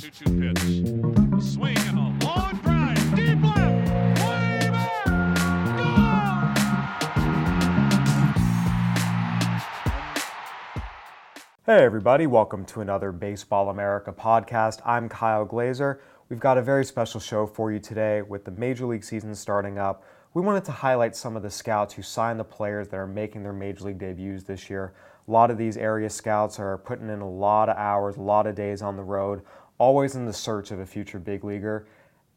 2 2 pitch. Swing and a long drive. Deep left. Way back. Hey, everybody, welcome to another Baseball America podcast. I'm Kyle Glaser. We've got a very special show for you today with the Major League season starting up. We wanted to highlight some of the scouts who signed the players that are making their Major League debuts this year. A lot of these area scouts are putting in a lot of hours, a lot of days on the road, always in the search of a future big leaguer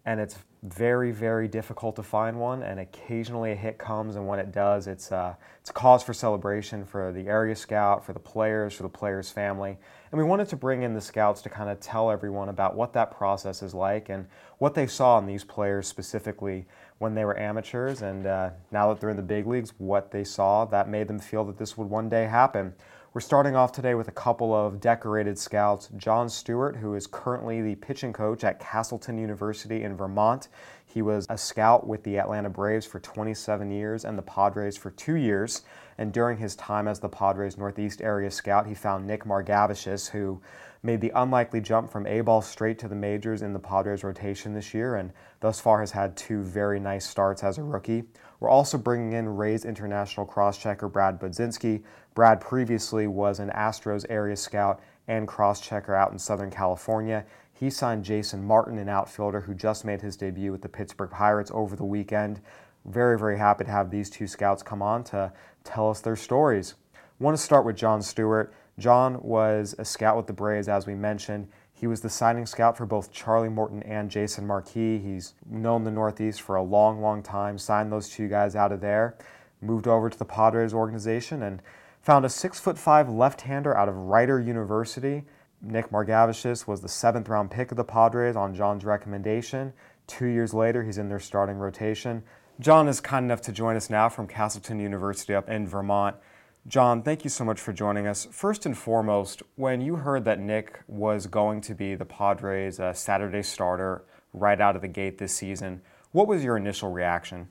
and it's very, very difficult to find one. And occasionally a hit comes, and when it does, it's uh, it's a cause for celebration for the area scout, for the players, for the players' family. And we wanted to bring in the scouts to kind of tell everyone about what that process is like and what they saw in these players specifically when they were amateurs, and uh, now that they're in the big leagues, what they saw that made them feel that this would one day happen. We're starting off today with a couple of decorated scouts. John Stewart, who is currently the pitching coach at Castleton University in Vermont. He was a scout with the Atlanta Braves for 27 years and the Padres for two years. And during his time as the Padres Northeast area scout, he found Nick Margevicius, who made the unlikely jump from A ball straight to the majors in the Padres rotation this year, and thus far has had two very nice starts as a rookie. We're also bringing in Rays international crosschecker Brad Budzinski. Brad previously was an Astros area scout and crosschecker out in Southern California. He signed Jason Martin, an outfielder who just made his debut with the Pittsburgh Pirates over the weekend. Very, very happy to have these two scouts come on to tell us their stories. I want to start with John Stewart. Jon was a scout with the Braves, as we mentioned. He was the signing scout for both Charlie Morton and Jason Marquis. He's known the Northeast for a long, long time, signed those two guys out of there, moved over to the Padres organization, and found a six foot five left hander out of Rider University. Nick Margevicius was the seventh round pick of the Padres on John's recommendation. Two years later, he's in their starting rotation. John is kind enough to join us now from Castleton University up in Vermont. Jon, thank you so much for joining us. First and foremost, when you heard that Nick was going to be the Padres' uh, Saturday starter right out of the gate this season, what was your initial reaction?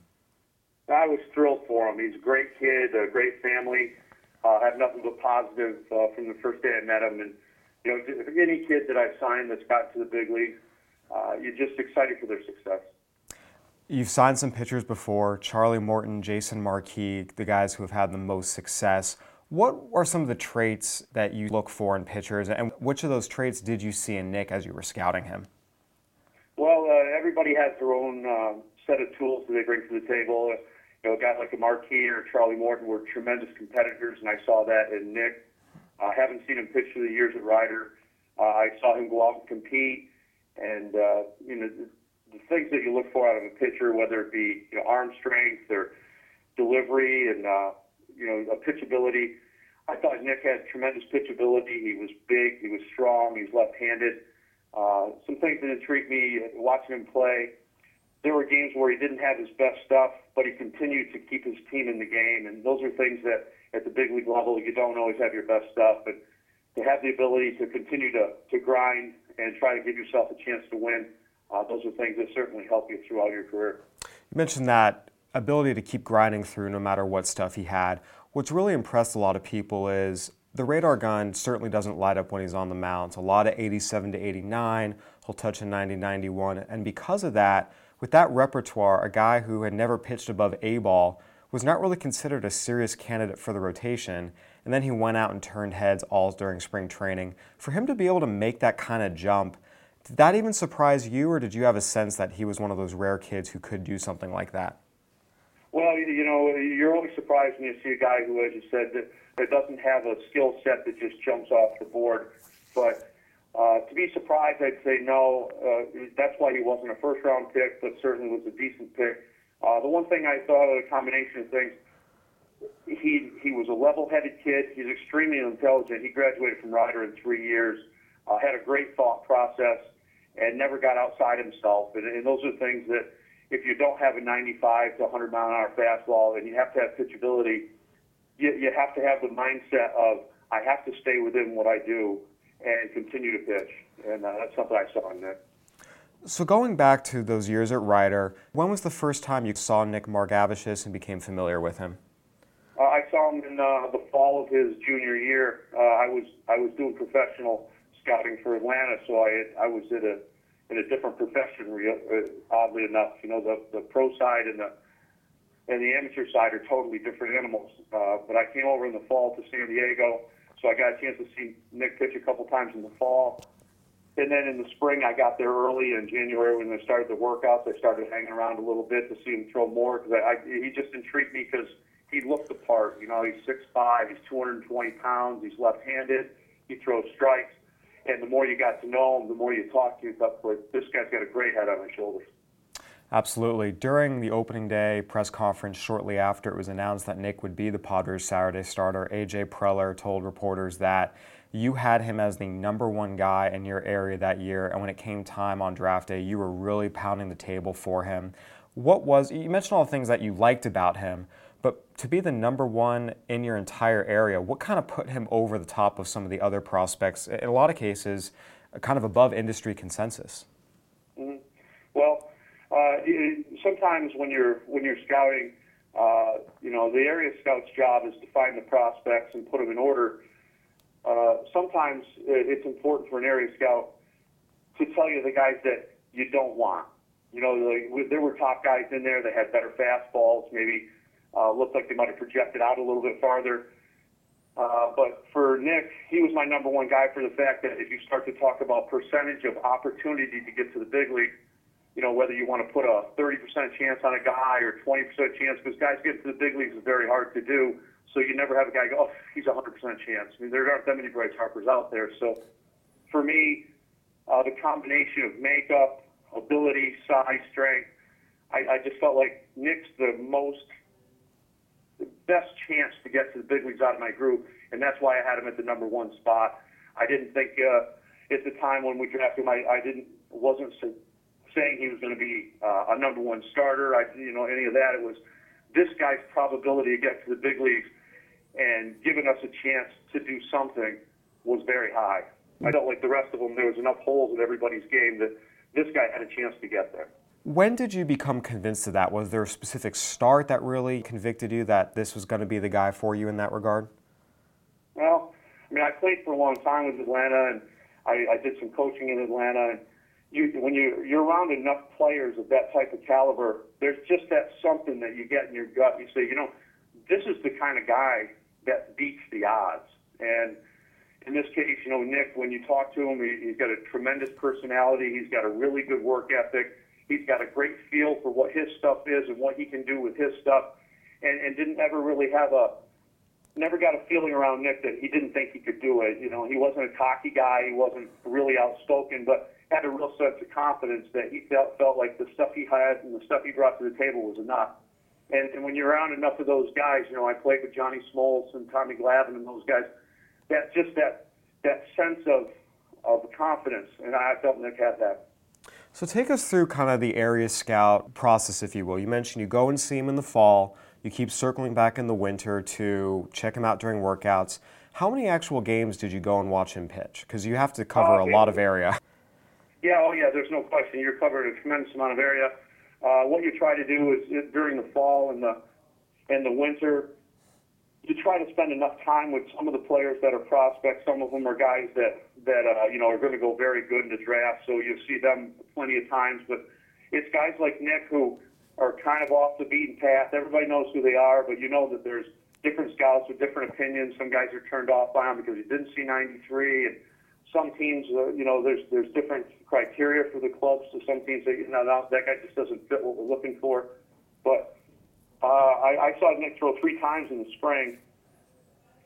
I was thrilled for him. He's a great kid, a great family. Uh, I have nothing but positive uh, from the first day I met him. And, you know, any kid that I've signed that's got to the big leagues, uh, you're just excited for their success. You've signed some pitchers before Charlie Morton, Jason Marquis, the guys who have had the most success. What are some of the traits that you look for in pitchers, and which of those traits did you see in Nick as you were scouting him? Well, uh, everybody has their own uh, set of tools that they bring to the table. You know, a guy like a Marquis or Charlie Morton were tremendous competitors, and I saw that in Nick. I uh, haven't seen him pitch through the years at Rider. Uh, I saw him go out and compete, and uh, you know the things that you look for out of a pitcher, whether it be you know, arm strength or delivery and uh, you know a pitchability. I thought Nick had tremendous pitchability. He was big. He was strong. He's left-handed. Uh, some things that intrigued me watching him play. There were games where he didn't have his best stuff, but he continued to keep his team in the game, and those are things that at the big league level you don't always have your best stuff, but to have the ability to continue to to grind and try to give yourself a chance to win uh, those are things that certainly help you throughout your career. You mentioned that ability to keep grinding through no matter what stuff he had. What's really impressed a lot of people is the radar gun certainly doesn't light up when he's on the mound. A lot of 87 to 89. He'll touch a 90 91. And because of that, with that repertoire, a guy who had never pitched above A ball was not really considered a serious candidate for the rotation. And then he went out and turned heads all during spring training. For him to be able to make that kind of jump did that even surprise you, or did you have a sense that he was one of those rare kids who could do something like that? Well, you know, you're always surprised when you see a guy who, as you said, that, doesn't have a skill set that just jumps off the board. But uh, to be surprised, I'd say no. Uh, that's why he wasn't a first round pick, but certainly was a decent pick. Uh, the one thing I thought of a combination of things, he he was a level headed kid. He's extremely intelligent. He graduated from Rider in three years. Uh, had a great thought process and never got outside himself. And, and those are things that if you don't have a 95 to 100 mile an hour fastball and you have to have pitchability, you, you have to have the mindset of I have to stay within what I do and continue to pitch. And uh, that's something I saw in Nick. So going back to those years at Rider, when was the first time you saw Nick Margevicius and became familiar with him? Uh, I saw him in uh, the fall of his junior year. Uh, I was I was doing professional scouting for Atlanta, so I I was at a in a different profession. Uh, oddly enough, you know the the pro side and the and the amateur side are totally different animals. Uh, but I came over in the fall to San Diego, so I got a chance to see Nick pitch a couple times in the fall. And then in the spring, I got there early in January when they started the workouts. I started hanging around a little bit to see him throw more because I, I, he just intrigued me because he looked the part. You know, he's 6'5", he's 220 pounds, he's left-handed, he throws strikes. And the more you got to know him, the more you talked to him, thought, this guy's got a great head on his shoulders. Absolutely. During the opening day press conference shortly after it was announced that Nick would be the Padres Saturday starter, AJ Preller told reporters that you had him as the number one guy in your area that year, and when it came time on draft day, you were really pounding the table for him. What was, you mentioned all the things that you liked about him, but to be the number one in your entire area, what kind of put him over the top of some of the other prospects, in a lot of cases, kind of above industry consensus? Mm-hmm. Well, uh, sometimes when you're when you're scouting, uh, you know the area scout's job is to find the prospects and put them in order. Uh, sometimes it's important for an area scout to tell you the guys that you don't want. You know, there were top guys in there that had better fastballs, maybe uh, looked like they might have projected out a little bit farther. Uh, but for Nick, he was my number one guy for the fact that if you start to talk about percentage of opportunity to get to the big league, you know, whether you want to put a 30% chance on a guy or 20% chance, because guys getting to the big leagues is very hard to do. So you never have a guy go, oh, he's 100% chance. I mean, there aren't that many Bryce Harpers out there. So for me, uh, the combination of makeup, ability, size, strength, I, I just felt like Nick's the most, best chance to get to the big leagues out of my group, and that's why I had him at the number one spot. I didn't think uh, at the time when we drafted him, I, I didn't wasn't so saying he was going to be uh, a number one starter. I, you know, any of that. It was this guy's probability to get to the big leagues and giving us a chance to do something was very high. I felt like the rest of them, there was enough holes in everybody's game that this guy had a chance to get there. When did you become convinced of that? Was there a specific start that really convicted you that this was going to be the guy for you in that regard? Well, I mean, I played for a long time with Atlanta, and I, I did some coaching in Atlanta. And you when you you're around enough players of that type of caliber, there's just that something that you get in your gut. You say, you know, this is the kind of guy that beats the odds. And in this case, you know, Nick, when you talk to him, he, he's got a tremendous personality. He's got a really good work ethic. He's got a great feel for what his stuff is and what he can do with his stuff, and, and didn't ever really have a never got a feeling around Nick that he didn't think he could do it. You know, he wasn't a cocky guy. He wasn't really outspoken, but had a real sense of confidence that he felt felt like the stuff he had and the stuff he brought to the table was enough. And, and when you're around enough of those guys, you know, I played with Johnny Smoltz and Tommy Glavine and those guys. That just that that sense of of confidence, and I felt Nick had that. So take us through kind of the area scout process, if you will. You mentioned you go and see him in the fall. You keep circling back in the winter to check him out during workouts. How many actual games did you go and watch him pitch? Because you have to cover okay. a lot of area. Yeah, oh yeah, there's no question. You're covering a tremendous amount of area. Uh, what you try to do is, is during the fall and the and the winter, you try to spend enough time with some of the players that are prospects. Some of them are guys that that uh, you know are going to go very good in the draft, so you see them plenty of times. But it's guys like Nick who are kind of off the beaten path. Everybody knows who they are, but you know that there's different scouts with different opinions. Some guys are turned off by him because he didn't see 93 and some teams, uh, you know, there's there's different criteria for the clubs. So some teams say, you know, that guy just doesn't fit what we're looking for. But uh, I, I saw Nick throw three times in the spring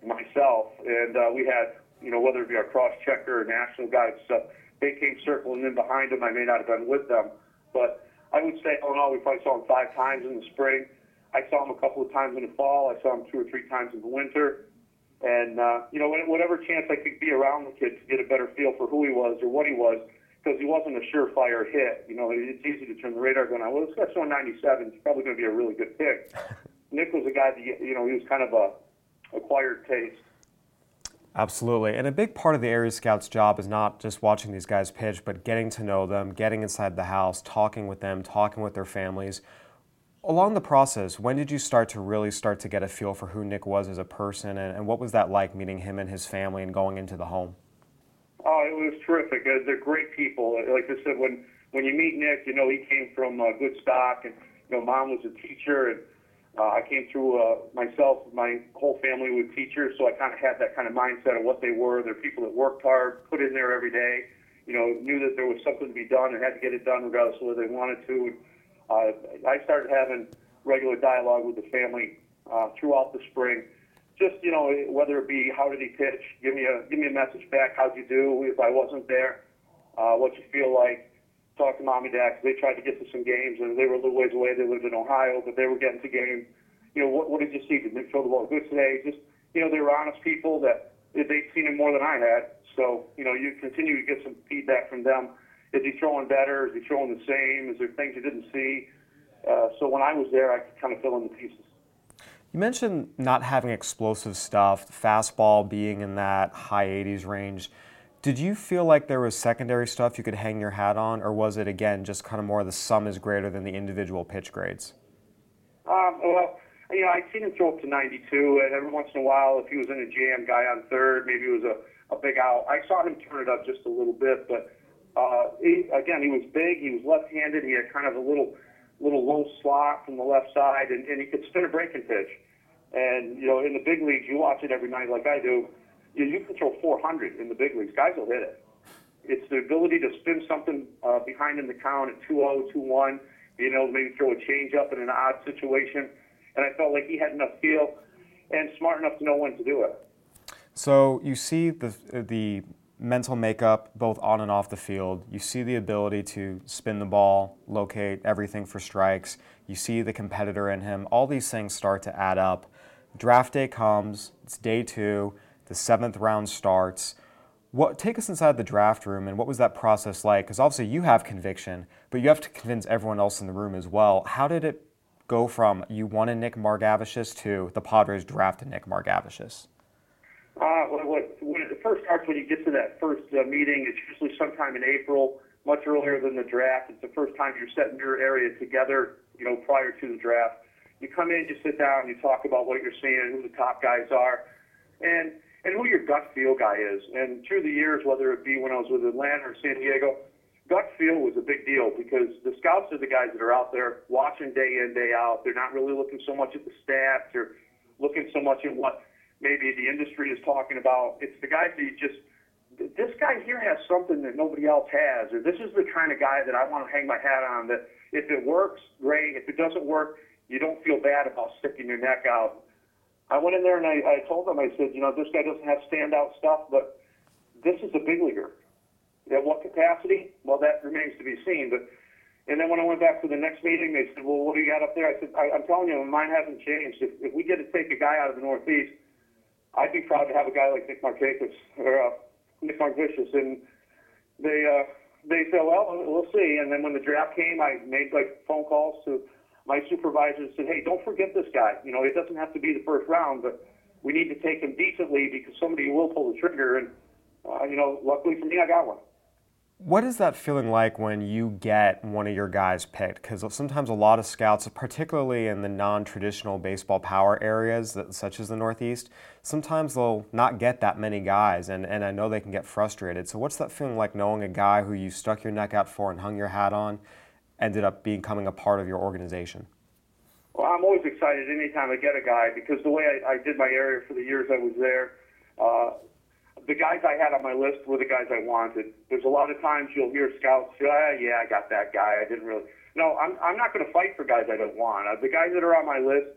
myself, and uh, we had, you know, whether it be our cross checker or national guys, stuff. They came circling in behind him. I may not have been with them, but I would say, oh no, we probably saw him five times in the spring. I saw him a couple of times in the fall. I saw him two or three times in the winter. And, uh, you know, whatever chance I could be around the kid to get a better feel for who he was or what he was, because he wasn't a surefire hit. You know, it's easy to turn the radar going, well, this guy's throwing 97. He's probably going to be a really good pick. Nick was a guy that, you know, he was kind of a acquired taste. Absolutely. And a big part of the area scout's job is not just watching these guys pitch, but getting to know them, getting inside the house, talking with them, talking with their families. Along the process, when did you start to really start to get a feel for who Nick was as a person, and, and what was that like meeting him and his family and going into the home? Oh, it was terrific. Uh, they're great people. Like I said, when when you meet Nick, you know he came from uh, good stock, and you know mom was a teacher, and uh, I came through uh, myself. My whole family was teachers, so I kind of had that kind of mindset of what they were. They're people that worked hard, put in there every day. You know, knew that there was something to be done and had to get it done regardless of whether they wanted to. And, uh, I started having regular dialogue with the family uh, throughout the spring. Just you know, whether it be how did he pitch, give me a give me a message back. How'd you do if I wasn't there? Uh, what you feel like? Talk to mom and dad 'cause they tried to get to some games and they were a little ways away. They lived in Ohio, but they were getting to games. You know, what what did you see? Did Nick throw the ball good today? Just you know, they were honest people that they'd seen him more than I had. So you know, you continue to get some feedback from them. Is he throwing better? Is he throwing the same? Is there things you didn't see? Uh, so when I was there, I could kind of fill in the pieces. You mentioned not having explosive stuff, fastball being in that high 80s range. Did you feel like there was secondary stuff you could hang your hat on, or was it again just kind of more the sum is greater than the individual pitch grades? Um, well, you know, I'd seen him throw up to 92, and every once in a while, if he was in a jam, guy on third, maybe it was a, a big out. I saw him turn it up just a little bit, but uh, he, again, he was big. He was left-handed. He had kind of a little, little low slot from the left side, and, and he could spin a breaking pitch. And you know, in the big leagues, you watch it every night like I do. You, you can throw 400 in the big leagues. Guys will hit it. It's the ability to spin something uh, behind in the count at 2-0, 2-1, being able to maybe throw a change up in an odd situation. And I felt like he had enough feel and smart enough to know when to do it. So you see the the mental makeup both on and off the field. You see the ability to spin the ball, locate everything for strikes. You see the competitor in him. All these things start to add up. Draft day comes. It's day two. The seventh round starts. What take us inside the draft room and what was that process like? Because obviously you have conviction, but you have to convince everyone else in the room as well. How did it go from you wanted Nick Margevicius to the Padres drafted Nick Margevicius? Uh, what, when it first starts, when you get to that first uh, meeting, it's usually sometime in April, much earlier than the draft. It's the first time you're setting your area together, you know, prior to the draft. You come in, you sit down, you talk about what you're seeing, who the top guys are, and and who your gut feel guy is. And through the years, whether it be when I was with Atlanta or San Diego, gut feel was a big deal because the scouts are the guys that are out there watching day in, day out. They're not really looking so much at the stats or looking so much at what maybe the industry is talking about. It's the guys that you just, this guy here has something that nobody else has, or this is the kind of guy that I want to hang my hat on. That if it works, great. If it doesn't work, you don't feel bad about sticking your neck out. I went in there and I, I told them, I said, you know, this guy doesn't have standout stuff, but this is a big leaguer. At what capacity? Well, that remains to be seen. But and then when I went back to the next meeting, they said, well, what do you got up there? I said, I, I'm telling you, mine hasn't changed. If, if we get to take a guy out of the Northeast, I'd be proud to have a guy like Nick Markakis or uh, Nick Markvicius. And they uh, they said, well, we'll see. And then when the draft came, I made like phone calls to my supervisors and said, hey, don't forget this guy. You know, it doesn't have to be the first round, but we need to take him decently because somebody will pull the trigger. And uh, you know, luckily for me, I got one. What is that feeling like when you get one of your guys picked? Because sometimes a lot of scouts, particularly in the non traditional baseball power areas, that, such as the Northeast, sometimes they'll not get that many guys, and, and I know they can get frustrated. So, what's that feeling like knowing a guy who you stuck your neck out for and hung your hat on ended up becoming a part of your organization? Well, I'm always excited anytime I get a guy because the way I, I did my area for the years I was there, uh, the guys I had on my list were the guys I wanted. There's a lot of times you'll hear scouts say, ah, yeah, I got that guy. I didn't really. No, I'm, I'm not going to fight for guys I don't want. Uh, the guys that are on my list,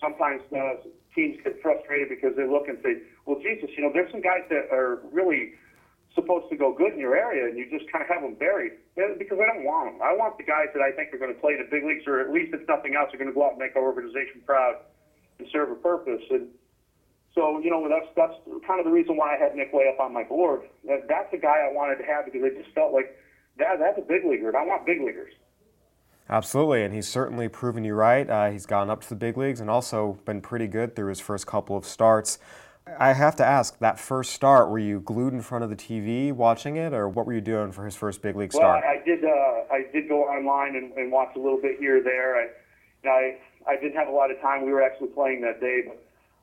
sometimes uh, teams get frustrated because they look and say, well, Jesus, you know, there's some guys that are really supposed to go good in your area, and you just kind of have them buried because I don't want them. I want the guys that I think are going to play in the big leagues, or at least if nothing else, are going to go out and make our organization proud and serve a purpose. And so, you know, that's that's kind of the reason why I had Nick way up on my board. That, that's the guy I wanted to have because I just felt like that that's a big leaguer, and I want big leaguers. Absolutely, and he's certainly proven you right. Uh, he's gone up to the big leagues and also been pretty good through his first couple of starts. I have to ask, that first start, were you glued in front of the TV watching it, or what were you doing for his first big league start? Well, I, I did. Uh, I did go online and, and watch a little bit here or there. I, I, I didn't have a lot of time. We were actually playing that day, but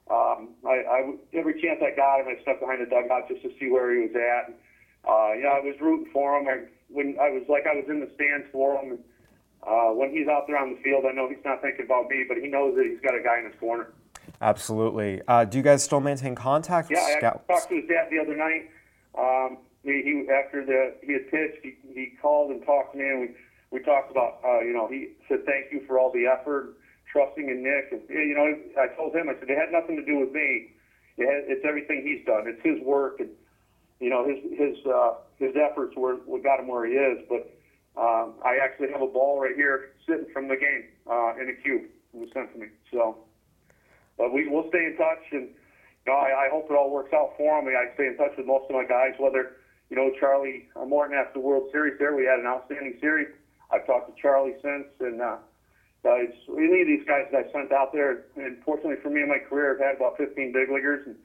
um, I, I, every chance I got him, I stuck behind the dugout just to see where he was at. uh, you know, I was rooting for him. I, when I was like, I was in the stands for him. And, uh, when he's out there on the field, I know he's not thinking about me, but he knows that he's got a guy in his corner. Absolutely. Uh, do you guys still maintain contact? With Scouts? Yeah, I talked to his dad the other night. Um, he, he after the he had pitched, he, he called and talked to me, and we we talked about uh, you know he said thank you for all the effort, trusting in Nick. And, you know, I told him I said it had nothing to do with me. It had, it's everything he's done. It's his work, and you know his his uh, his efforts were what got him where he is. But um, I actually have a ball right here sitting from the game uh, in a cube. It was sent to me. So, but we will stay in touch, and you know, I, I hope it all works out for him. I, stay in touch with most of my guys, whether you know Charlie Morton after the World Series. There, we had an outstanding series. I've talked to Charlie since, and uh, it's any of these guys that I sent out there. And fortunately for me in my career, I've had about 15 big leaguers, and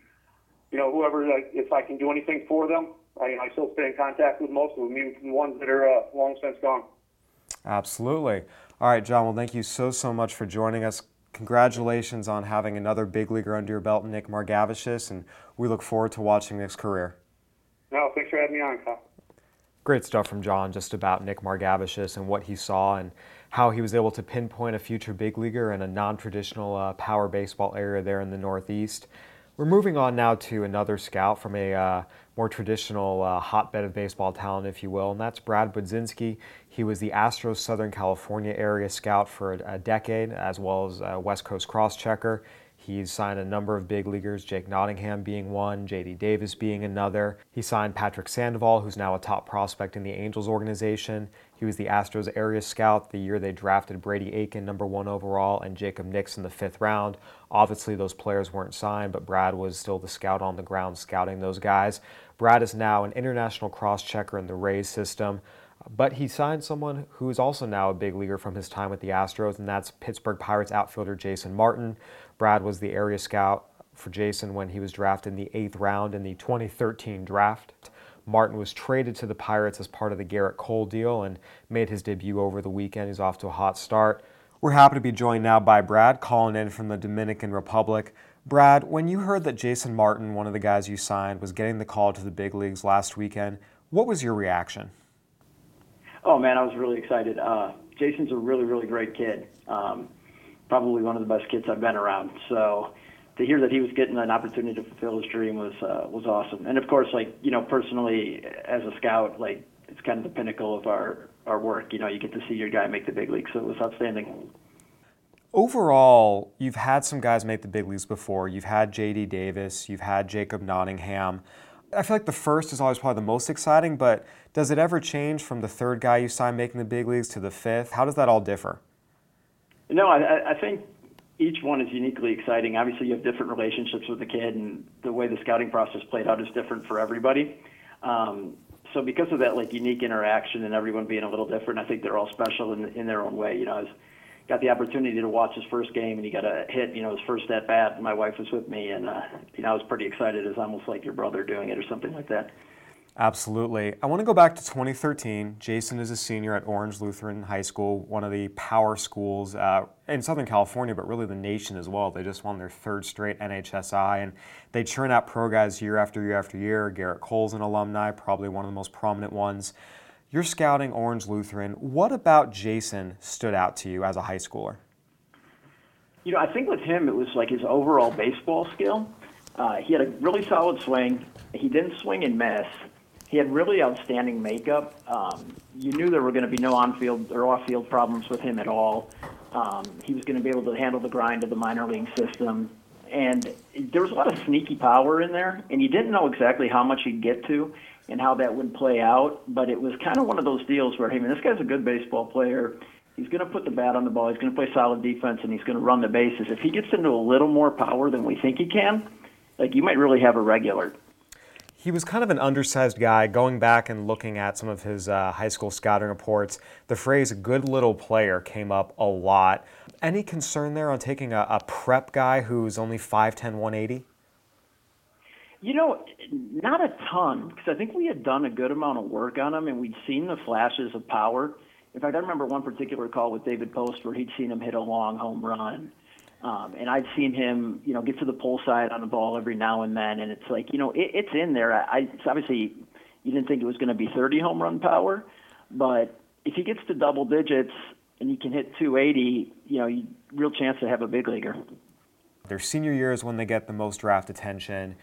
you know, whoever like, if I can do anything for them, I, I still stay in contact with most of them, even the ones that are uh, long since gone. Absolutely. All right, John. Well, thank you so so much for joining us. Congratulations on having another big leaguer under your belt, Nick Margevicius, and we look forward to watching Nick's career. No, thanks for having me on, Kyle. Great stuff from John just about Nick Margevicius and what he saw and how he was able to pinpoint a future big leaguer in a non-traditional uh, power baseball area there in the Northeast. We're moving on now to another scout from a uh, more traditional uh, hotbed of baseball talent, if you will, and that's Brad Budzinski. He was the Astros Southern California area scout for a, a decade, as well as a West Coast cross checker. He's signed a number of big leaguers, Jake Nottingham being one, JD Davis being another. He signed Patrick Sandoval, who's now a top prospect in the Angels organization. He was the Astros area scout the year they drafted Brady Aiken, number one overall, and Jacob Nix in the fifth round. Obviously, those players weren't signed, but Brad was still the scout on the ground scouting those guys. Brad is now an international cross checker in the Rays system. But he signed someone who is also now a big leaguer from his time with the Astros, and that's Pittsburgh Pirates outfielder Jason Martin. Brad was the area scout for Jason when he was drafted in the eighth round in the 2013 draft. Martin was traded to the Pirates as part of the Gerrit Cole deal and made his debut over the weekend. He's off to a hot start. We're happy to be joined now by Brad, calling in from the Dominican Republic. Brad, when you heard that Jason Martin, one of the guys you signed, was getting the call to the big leagues last weekend, what was your reaction? Oh man, I was really excited. Uh, Jason's a really, really great kid. Um, probably one of the best kids I've been around. So to hear that he was getting an opportunity to fulfill his dream was uh, was awesome. And of course, like you know, personally as a scout, like it's kind of the pinnacle of our our work. You know, you get to see your guy make the big league, so it was outstanding. Overall, you've had some guys make the big leagues before. You've had J.D. Davis, you've had Jacob Nottingham. I feel like the first is always probably the most exciting, but does it ever change from the third guy you sign making the big leagues to the fifth? How does that all differ? No, I, I think each one is uniquely exciting. Obviously, you have different relationships with the kid, and the way the scouting process played out is different for everybody. Um, so, because of that, like unique interaction and everyone being a little different, I think they're all special in, in their own way. You know, I was, got the opportunity to watch his first game, and he got a hit. You know, his first at bat. And my wife was with me, and uh, you know, I was pretty excited. It's almost like your brother doing it or something like that. Absolutely. I want to go back to 2013. Jason is a senior at Orange Lutheran High School, one of the power schools uh, in Southern California, but really the nation as well. They just won their third straight NHSI, and they churn out pro guys year after year after year. Gerrit Cole's an alumni, probably one of the most prominent ones. You're scouting Orange Lutheran. What about Jason stood out to you as a high schooler? You know, I think with him, it was like his overall baseball skill. Uh, he had a really solid swing. He didn't swing and miss. He had really outstanding makeup. Um, you knew there were going to be no on-field or off-field problems with him at all. Um, he was going to be able to handle the grind of the minor league system, and there was a lot of sneaky power in there. And you didn't know exactly how much he'd get to and how that would play out. But it was kind of one of those deals where, hey, man, this guy's a good baseball player. He's going to put the bat on the ball. He's going to play solid defense, and he's going to run the bases. If he gets into a little more power than we think he can, like you might really have a regular. He was kind of an undersized guy. Going back and looking at some of his uh, high school scouting reports, the phrase good little player came up a lot. Any concern there on taking a, a prep guy who's only 5'10, 180? You know, not a ton, because I think we had done a good amount of work on him and we'd seen the flashes of power. In fact, I remember one particular call with David Post where he'd seen him hit a long home run. Um, and I've seen him, you know, get to the pull side on the ball every now and then, and it's like, you know, it, it's in there. I, it's obviously you didn't think it was going to be 30 home run power, but if he gets to double digits and he can hit 280, you know, you, real chance to have a big leaguer. Their senior year is when they get the most draft attention.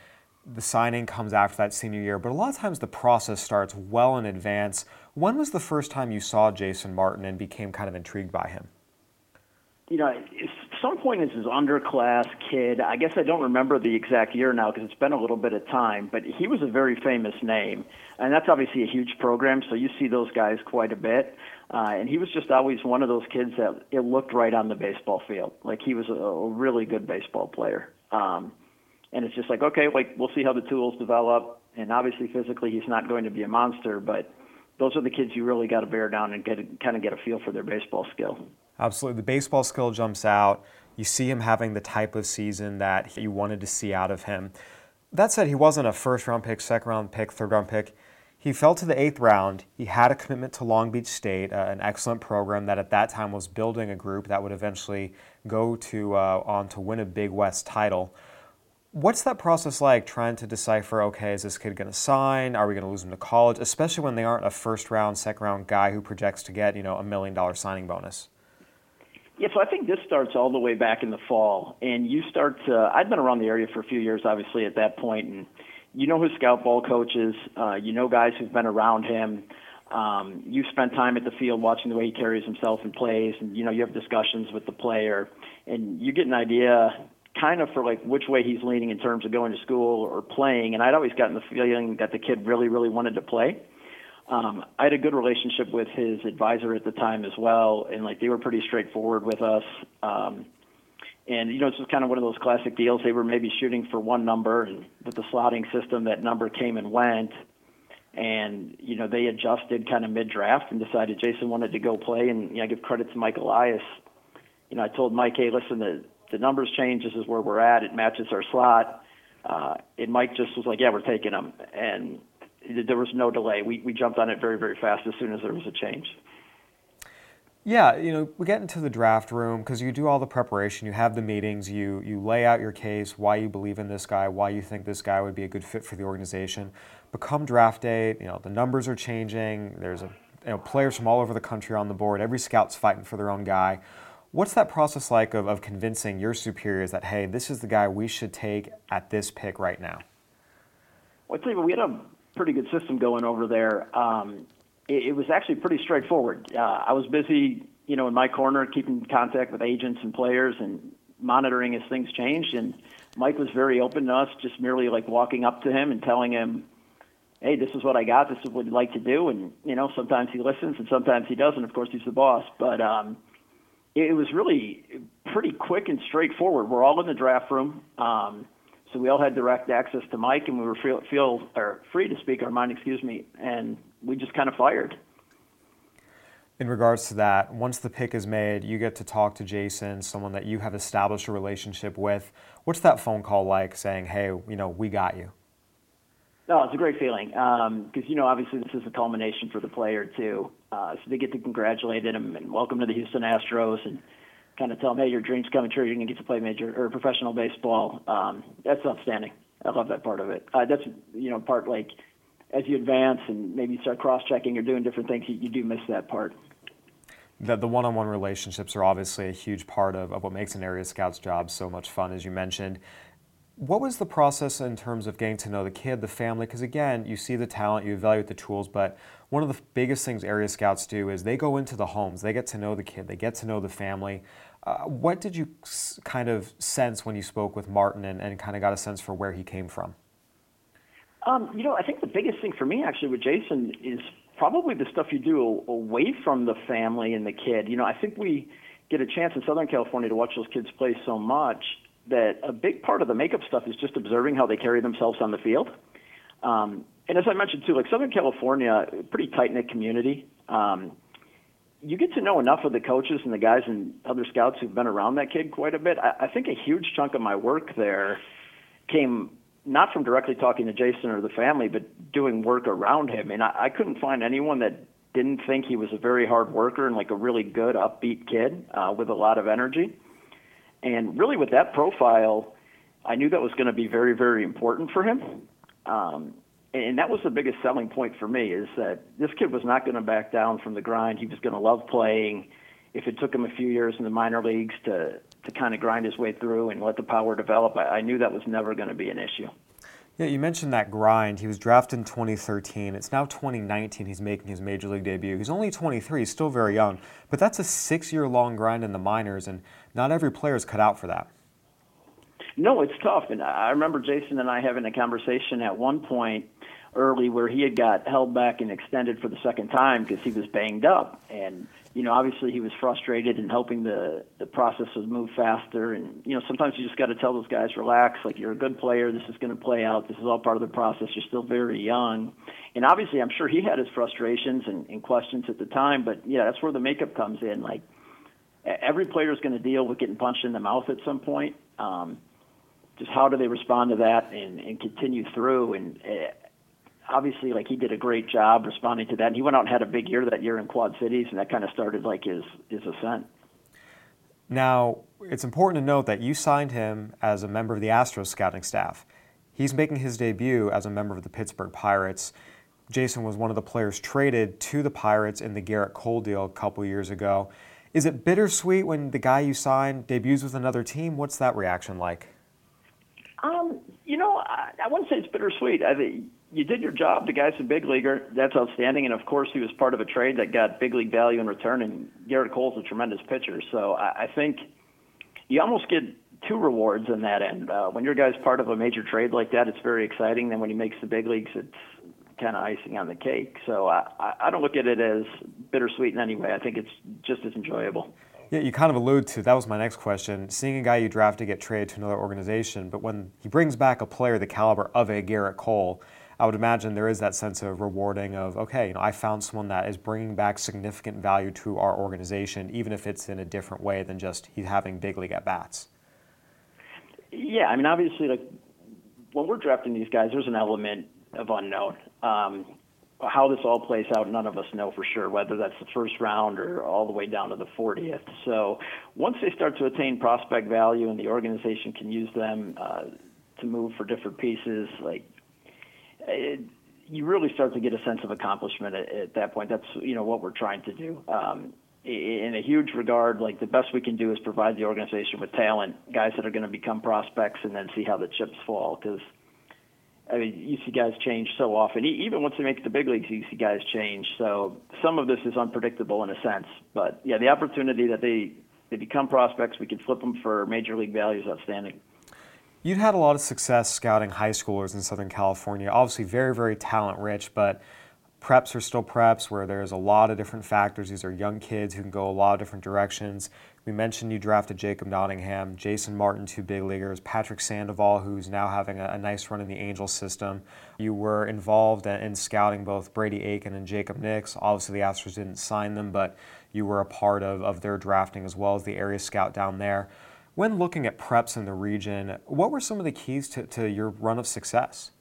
The signing comes after that senior year, but a lot of times the process starts well in advance. When was the first time you saw Jason Martin and became kind of intrigued by him? You know, at some point as his underclass kid, I guess I don't remember the exact year now because it's been a little bit of time, but he was a very famous name. And that's obviously a huge program, so you see those guys quite a bit. Uh, and he was just always one of those kids that it looked right on the baseball field. Like he was a, a really good baseball player. Um, and it's just like, okay, like we'll see how the tools develop. And obviously, physically, he's not going to be a monster, but those are the kids you really got to bear down and get kind of get a feel for their baseball skill. Absolutely. The baseball skill jumps out. You see him having the type of season that you wanted to see out of him. That said, he wasn't a first round pick, second round pick, third round pick. He fell to the eighth round. He had a commitment to Long Beach State, uh, an excellent program that at that time was building a group that would eventually go to uh, on to win a Big West title. What's that process like trying to decipher, okay, is this kid going to sign? Are we going to lose him to college? Especially when they aren't a first round, second round guy who projects to get, you know, a million dollar signing bonus. Yeah, so I think this starts all the way back in the fall. And you start to, I'd been around the area for a few years, obviously, at that point, and you know who scout ball coaches, uh, you know guys who've been around him. Um, you spent time at the field watching the way he carries himself and plays, and you know you have discussions with the player, and you get an idea kind of for like which way he's leaning in terms of going to school or playing. And I'd always gotten the feeling that the kid really, really wanted to play. Um, I had a good relationship with his advisor at the time as well, and like they were pretty straightforward with us. Um, and you know, this was kind of one of those classic deals. They were maybe shooting for one number, and with the slotting system, that number came and went. And you know, they adjusted kind of mid-draft and decided Jason wanted to go play. And you know, I give credit to Mike Elias. You know, I told Mike, hey, listen, the the numbers change. This is where we're at. It matches our slot. Uh, and Mike just was like, yeah, we're taking him. And there was no delay. We, we jumped on it very, very fast as soon as there was a change. Yeah, you know, we get into the draft room because you do all the preparation, you have the meetings, you you lay out your case, why you believe in this guy, why you think this guy would be a good fit for the organization. But come draft day, you know, the numbers are changing. There's a you know, players from all over the country on the board. Every scout's fighting for their own guy. What's that process like of, of convincing your superiors that, hey, this is the guy we should take at this pick right now? Well, I tell you we had a pretty good system going over there. Um, it, it, was actually pretty straightforward. Uh, I was busy, you know, in my corner, keeping contact with agents and players and monitoring as things changed. And Mike was very open to us, just merely like walking up to him and telling him, hey, this is what I got. This is what you'd like to do. And, you know, sometimes he listens and sometimes he doesn't. Of course, he's the boss. But, um, it was really pretty quick and straightforward. We're all in the draft room, um, so we all had direct access to Mike, and we were feel, feel or free to speak our mind. Excuse me, and we just kind of fired. In regards to that, once the pick is made, you get to talk to Jason, someone that you have established a relationship with. What's that phone call like? Saying, "Hey, you know, we got you." No, it's a great feeling because um, you know obviously this is a culmination for the player too. Uh, so they get to congratulate him and welcome to the Houston Astros and kind of tell him, hey, your dream's coming true. You're gonna get to play major or professional baseball. Um, that's outstanding. I love that part of it. Uh, that's you know part like as you advance and maybe start cross checking or doing different things, you, you do miss that part. The, the one-on-one relationships are obviously a huge part of, of what makes an area scout's job so much fun, as you mentioned. What was the process in terms of getting to know the kid, the family? Because again, you see the talent, you evaluate the tools, but one of the biggest things area scouts do is they go into the homes, they get to know the kid, they get to know the family. Uh, what did you kind of sense when you spoke with Martin and, and kind of got a sense for where he came from? Um, you know, I think the biggest thing for me actually with Jason is probably the stuff you do away from the family and the kid. You know, I think we get a chance in Southern California to watch those kids play so much that a big part of the makeup stuff is just observing how they carry themselves on the field. Um, and as I mentioned too, like Southern California, pretty tight knit community. Um, you get to know enough of the coaches and the guys and other scouts who've been around that kid quite a bit. I, I think a huge chunk of my work there came not from directly talking to Jason or the family, but doing work around him. And I, I couldn't find anyone that didn't think he was a very hard worker and like a really good, upbeat kid uh, with a lot of energy. And really, with that profile, I knew that was going to be very, very important for him. Um, and that was the biggest selling point for me is that this kid was not going to back down from the grind. He was going to love playing. If it took him a few years in the minor leagues to to kind of grind his way through and let the power develop, I, I knew that was never going to be an issue. Yeah, you mentioned that grind. He was drafted in 2013. It's now 2019. He's making his major league debut. He's only 23. He's still very young, but that's a six-year-long grind in the minors, and not every player is cut out for that. No, it's tough. And I remember Jason and I having a conversation at one point early where he had got held back and extended for the second time because he was banged up. And, you know, obviously he was frustrated and hoping the, the process would move faster. And, you know, sometimes you just got to tell those guys, relax, like you're a good player. This is going to play out. This is all part of the process. You're still very young. And obviously, I'm sure he had his frustrations and, and questions at the time. But, yeah, that's where the makeup comes in. Like, every player is going to deal with getting punched in the mouth at some point. Um, just how do they respond to that and, and continue through? And uh, obviously, like he did a great job responding to that. And he went out and had a big year that year in Quad Cities, and that kind of started like his his ascent. Now, it's important to note that you signed him as a member of the Astros scouting staff. He's making his debut as a member of the Pittsburgh Pirates. Jason was one of the players traded to the Pirates in the Gerrit Cole deal a couple years ago. Is it bittersweet when the guy you signed debuts with another team? What's that reaction like? Um, you know, I, I wouldn't say it's bittersweet. I think you did your job. The guy's a big leaguer. That's outstanding. And of course, he was part of a trade that got big league value in return. And Gerrit Cole's a tremendous pitcher. So I, I think you almost get two rewards in that end. Uh, when your guy's part of a major trade like that, it's very exciting. Then when he makes the big leagues, it's kind of icing on the cake. So I, I don't look at it as bittersweet in any way. I think it's just as enjoyable. Yeah, you kind of allude to that was my next question. Seeing a guy you drafted get traded to another organization, but when he brings back a player the caliber of a Gerrit Cole, I would imagine there is that sense of rewarding of okay, you know, I found someone that is bringing back significant value to our organization, even if it's in a different way than just he's having big league at bats. Yeah, I mean, obviously, like when we're drafting these guys, there's an element of unknown. Um, how this all plays out, none of us know for sure, whether that's the first round or all the way down to the 40th. So once they start to attain prospect value and the organization can use them uh, to move for different pieces, like it, you really start to get a sense of accomplishment at, at that point. That's you know what we're trying to do. Um, in a huge regard, like the best we can do is provide the organization with talent, guys that are going to become prospects, and then see how the chips fall because – I mean, you see guys change so often. Even once they make the big leagues, you see guys change. So some of this is unpredictable in a sense. But yeah, the opportunity that they they become prospects, we can flip them for major league values. outstanding. You'd had a lot of success scouting high schoolers in Southern California. Obviously, very very talent rich, but preps are still preps where there's a lot of different factors. These are young kids who can go a lot of different directions. We mentioned you drafted Jacob Nottingham, Jason Martin, two big leaguers, Patrick Sandoval, who's now having a, a nice run in the Angels system. You were involved in scouting both Brady Aiken and Jacob Nix. Obviously, the Astros didn't sign them, but you were a part of, of their drafting as well as the area scout down there. When looking at preps in the region, what were some of the keys to, to your run of success?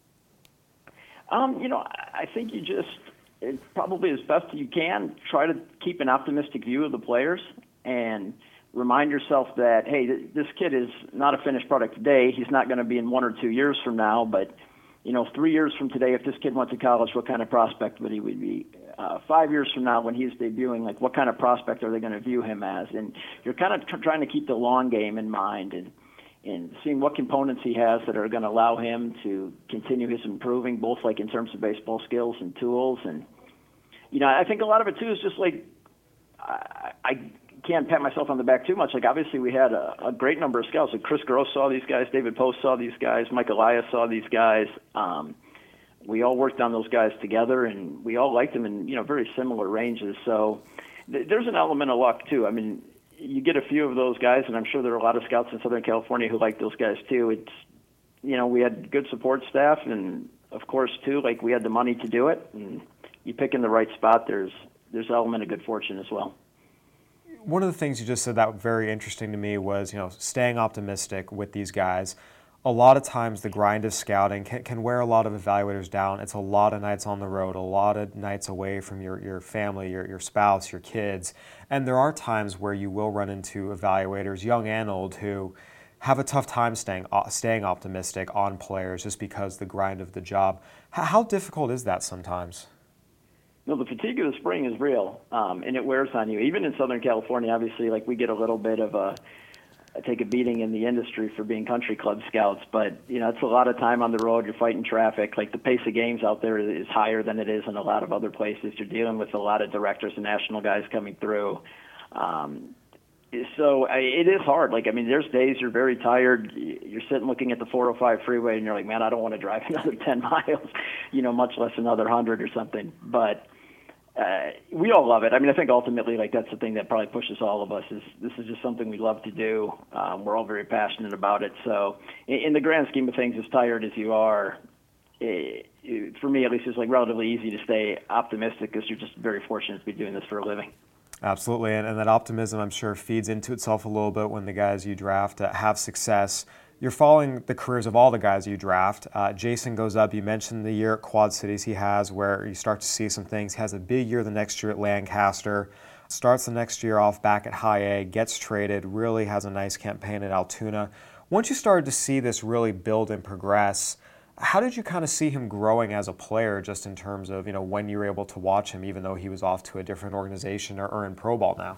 Um, you know, I think you just probably as best you can try to keep an optimistic view of the players and remind yourself that hey, th- this kid is not a finished product today. He's not going to be in one or two years from now, but you know, three years from today, if this kid went to college, what kind of prospect would he would be? Uh, five years from now, when he's debuting, like what kind of prospect are they going to view him as? And you're kind of tr- trying to keep the long game in mind and and seeing what components he has that are going to allow him to continue his improving, both like in terms of baseball skills and tools. And you know, I think a lot of it too is just like I, I can't pat myself on the back too much. Like obviously we had a, a great number of scouts. Like Chris Gross saw these guys, David Post saw these guys, Mike Elias saw these guys. Um, we all worked on those guys together, and we all liked them in you know very similar ranges. So th- there's an element of luck too. I mean, you get a few of those guys, and I'm sure there are a lot of scouts in Southern California who like those guys too. It's you know we had good support staff, and of course too, like we had the money to do it, and you pick in the right spot. There's there's an element of good fortune as well one of the things you just said that was very interesting to me was you know staying optimistic with these guys. A lot of times the grind of scouting can, can wear a lot of evaluators down. It's a lot of nights on the road, a lot of nights away from your, your family, your, your spouse, your kids. And there are times where you will run into evaluators, young and old, who have a tough time staying uh, staying optimistic on players just because the grind of the job. How, how difficult is that sometimes? No, the fatigue of the spring is real, um, and it wears on you. Even in Southern California, obviously, like we get a little bit of a take a beating in the industry for being country club scouts, but you know it's a lot of time on the road. You're fighting traffic. Like the pace of games out there is higher than it is in a lot of other places. You're dealing with a lot of directors and national guys coming through. Um, so I, it is hard. Like I mean, there's days you're very tired. You're sitting looking at the 405 freeway, and you're like, man, I don't want to drive another 10 miles, you know, much less another hundred or something. But uh, we all love it. I mean, I think ultimately, like that's the thing that probably pushes all of us is this is just something we love to do. Um, we're all very passionate about it. So, in, in the grand scheme of things, as tired as you are, it, it, for me at least, it's like relatively easy to stay optimistic because you're just very fortunate to be doing this for a living. Absolutely, and, and that optimism, I'm sure, feeds into itself a little bit when the guys you draft uh, have success you're following the careers of all the guys you draft. Uh, Jason goes up. You mentioned the year at Quad Cities he has, where you start to see some things. He has a big year the next year at Lancaster. Starts the next year off back at High A, gets traded, really has a nice campaign at Altoona. Once you started to see this really build and progress, how did you kind of see him growing as a player, just in terms of you know when you were able to watch him, even though he was off to a different organization or, or in pro ball now?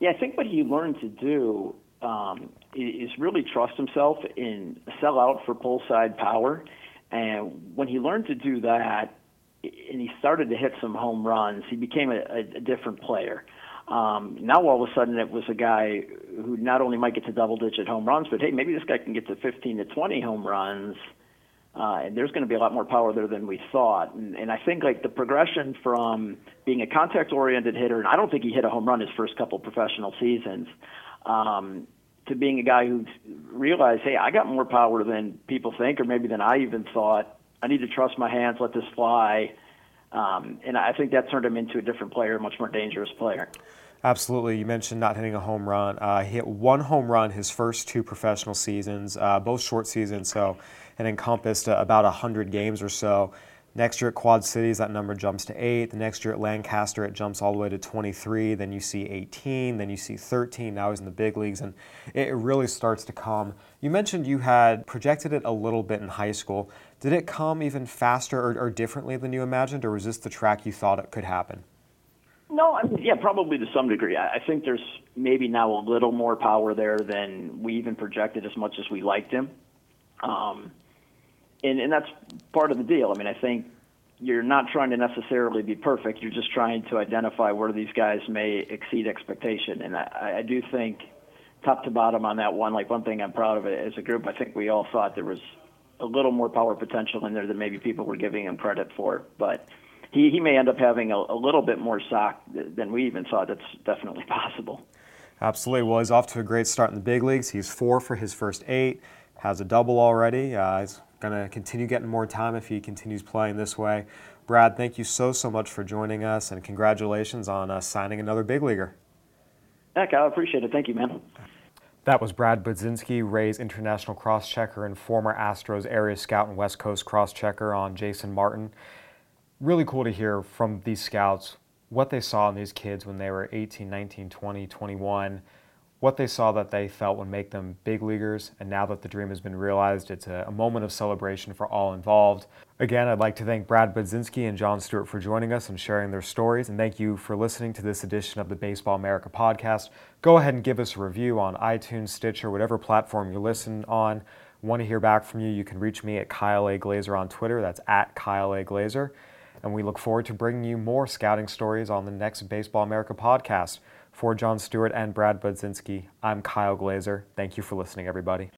Yeah, I think what he learned to do um, is really trust himself and sell out for pull side power. And when he learned to do that, and he started to hit some home runs, he became a, a, different player. Um, now all of a sudden it was a guy who not only might get to double digit home runs, but hey, maybe this guy can get to 15 to 20 home runs. Uh, and there's going to be a lot more power there than we thought. And, and I think like the progression from being a contact oriented hitter, and I don't think he hit a home run his first couple professional seasons, um, to being a guy who realized, hey, I got more power than people think, or maybe than I even thought. I need to trust my hands, let this fly. Um, and I think that turned him into a different player, a much more dangerous player. Absolutely. You mentioned not hitting a home run. Uh, he hit one home run his first two professional seasons, uh, both short seasons, so it encompassed uh, about 100 games or so. Next year at Quad Cities, that number jumps to 8. The next year at Lancaster, it jumps all the way to 23. Then you see 18. Then you see 13. Now he's in the big leagues, and it really starts to come. You mentioned you had projected it a little bit in high school. Did it come even faster or, or differently than you imagined, or was this the track you thought it could happen? No, I mean, yeah, probably to some degree. I think there's maybe now a little more power there than we even projected as much as we liked him. Um, and, and that's part of the deal. I mean, I think you're not trying to necessarily be perfect. You're just trying to identify where these guys may exceed expectation. And I, I do think, top to bottom on that one, like one thing I'm proud of it as a group, I think we all thought there was a little more power potential in there than maybe people were giving him credit for. But he, he may end up having a, a little bit more sock than we even thought. That's definitely possible. Absolutely. Well, he's off to a great start in the big leagues. He's four for his first eight, has a double already. Uh, he's going to continue getting more time if he continues playing this way. Brad, thank you so, so much for joining us, and congratulations on uh, signing another big leaguer. Heck, I appreciate it. Thank you, man. That was Brad Budzinski, Rays international cross checker and former Astros area scout and West Coast cross checker on Jason Martin. Really cool to hear from these scouts what they saw in these kids when they were 18, 19, 20, 21 what they saw that they felt would make them big leaguers, and now that the dream has been realized, it's a, a moment of celebration for all involved. Again, I'd like to thank Brad Budzinski and John Stewart for joining us and sharing their stories, and thank you for listening to this edition of the Baseball America podcast. Go ahead and give us a review on iTunes, Stitcher, whatever platform you listen on. Want to hear back from you? You can reach me at Kyle A. Glaser on Twitter. That's at Kyle A. Glaser. And we look forward to bringing you more scouting stories on the next Baseball America podcast. For John Stewart and Brad Budzinski, I'm Kyle Glaser. Thank you for listening, everybody.